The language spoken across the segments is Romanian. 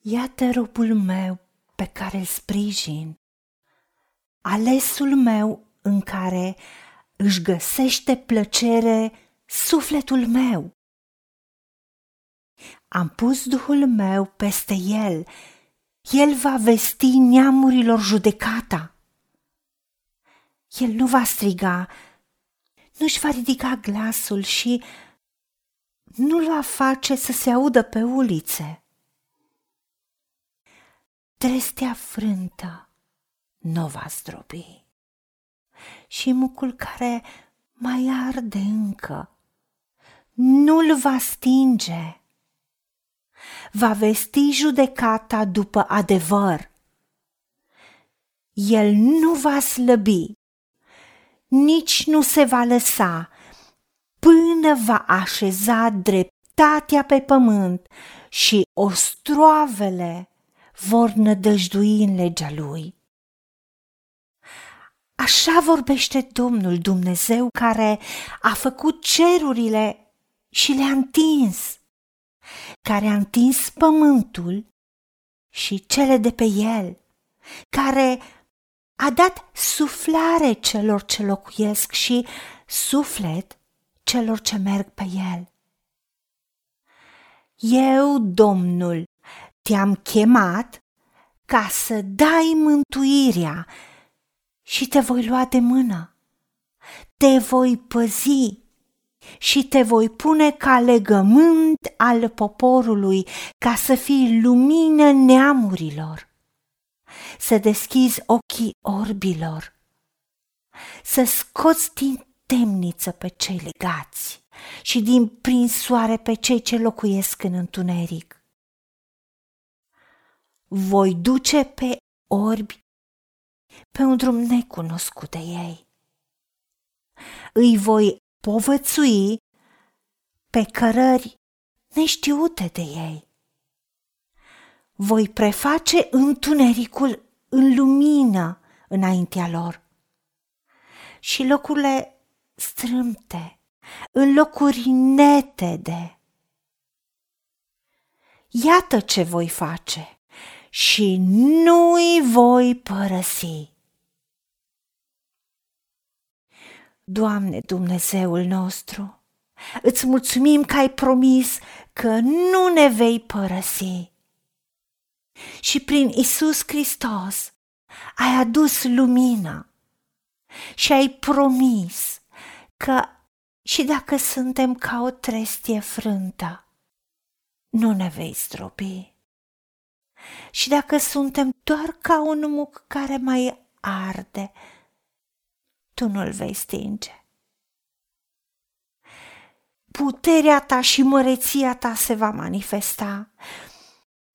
Iată robul meu pe care îl sprijin, alesul meu în care își găsește plăcere sufletul meu. Am pus Duhul meu peste el, el va vesti neamurilor judecata. El nu va striga, nu-și va ridica glasul și nu-l va face să se audă pe ulițe. Trestea frântă nu va zdrobi și mucul care mai arde încă nu-l va stinge. Va vesti judecata după adevăr. El nu va slăbi, nici nu se va lăsa până va așeza dreptatea pe pământ și ostroavele vor nădăjdui în legea lui. Așa vorbește Domnul Dumnezeu care a făcut cerurile și le-a întins, care a întins pământul și cele de pe el, care a dat suflare celor ce locuiesc și suflet celor ce merg pe el. Eu, Domnul, te-am chemat ca să dai mântuirea și te voi lua de mână. Te voi păzi și te voi pune ca legământ al poporului, ca să fii lumină neamurilor. Să deschizi ochii orbilor, să scoți din temniță pe cei legați și din prinsoare pe cei ce locuiesc în întuneric. Voi duce pe orbi pe un drum necunoscut de ei. Îi voi povățui pe cărări neștiute de ei. Voi preface întunericul în lumină înaintea lor și locurile strâmte în locuri netede. Iată ce voi face și nu-i voi părăsi. Doamne Dumnezeul nostru, îți mulțumim că ai promis că nu ne vei părăsi. Și prin Isus Hristos ai adus lumină și ai promis că și dacă suntem ca o trestie frântă, nu ne vei stropi. Și dacă suntem doar ca un muc care mai arde, tu nu-l vei stinge. Puterea ta și măreția ta se va manifesta.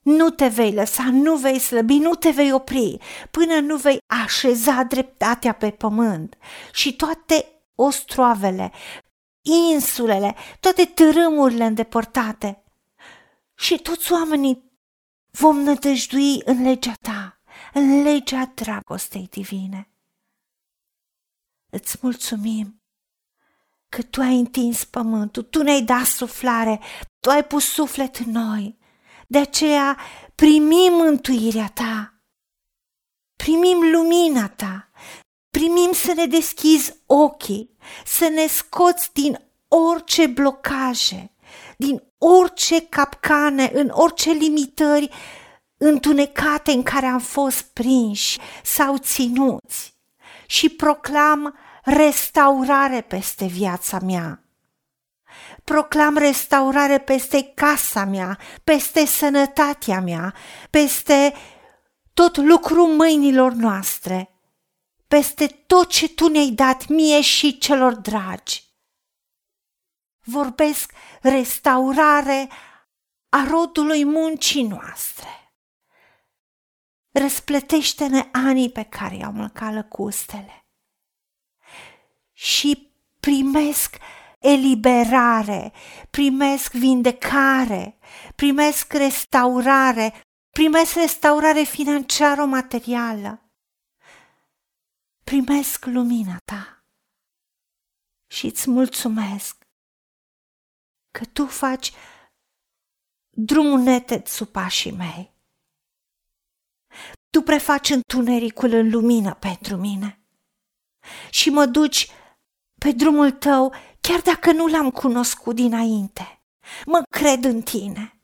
Nu te vei lăsa, nu vei slăbi, nu te vei opri, până nu vei așeza dreptatea pe pământ și toate ostroavele, insulele, toate târâmurile îndepărtate. Și toți oamenii vom nădăjdui în legea ta, în legea dragostei divine. Îți mulțumim că tu ai întins pământul, tu ne-ai dat suflare, tu ai pus suflet în noi. De aceea primim mântuirea ta, primim lumina ta, primim să ne deschizi ochii, să ne scoți din orice blocaje, din orice capcane, în orice limitări întunecate în care am fost prinși sau ținuți și proclam restaurare peste viața mea. Proclam restaurare peste casa mea, peste sănătatea mea, peste tot lucrul mâinilor noastre, peste tot ce tu ne-ai dat mie și celor dragi. Vorbesc restaurare a rodului muncii noastre. Răsplătește-ne anii pe care i-au mâncat lăcustele și primesc eliberare, primesc vindecare, primesc restaurare, primesc restaurare financiară materială. Primesc lumina ta și îți mulțumesc că tu faci drumul neted sub pașii mei Tu prefaci întunericul în lumină pentru mine și mă duci pe drumul tău chiar dacă nu l-am cunoscut dinainte. Mă cred în tine,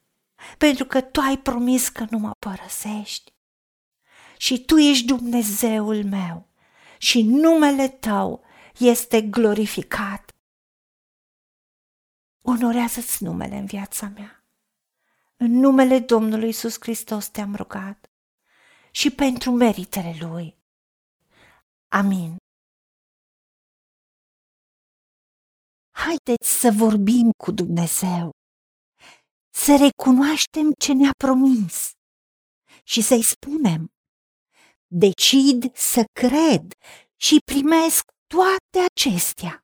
pentru că tu ai promis că nu mă părăsești. Și tu ești Dumnezeul meu și numele tău este glorificat. Onorează-ți numele în viața mea. În numele Domnului Iisus Hristos te-am rugat și pentru meritele Lui. Amin. Haideți să vorbim cu Dumnezeu, să recunoaștem ce ne-a promis și să-i spunem, decid să cred și primesc toate acestea.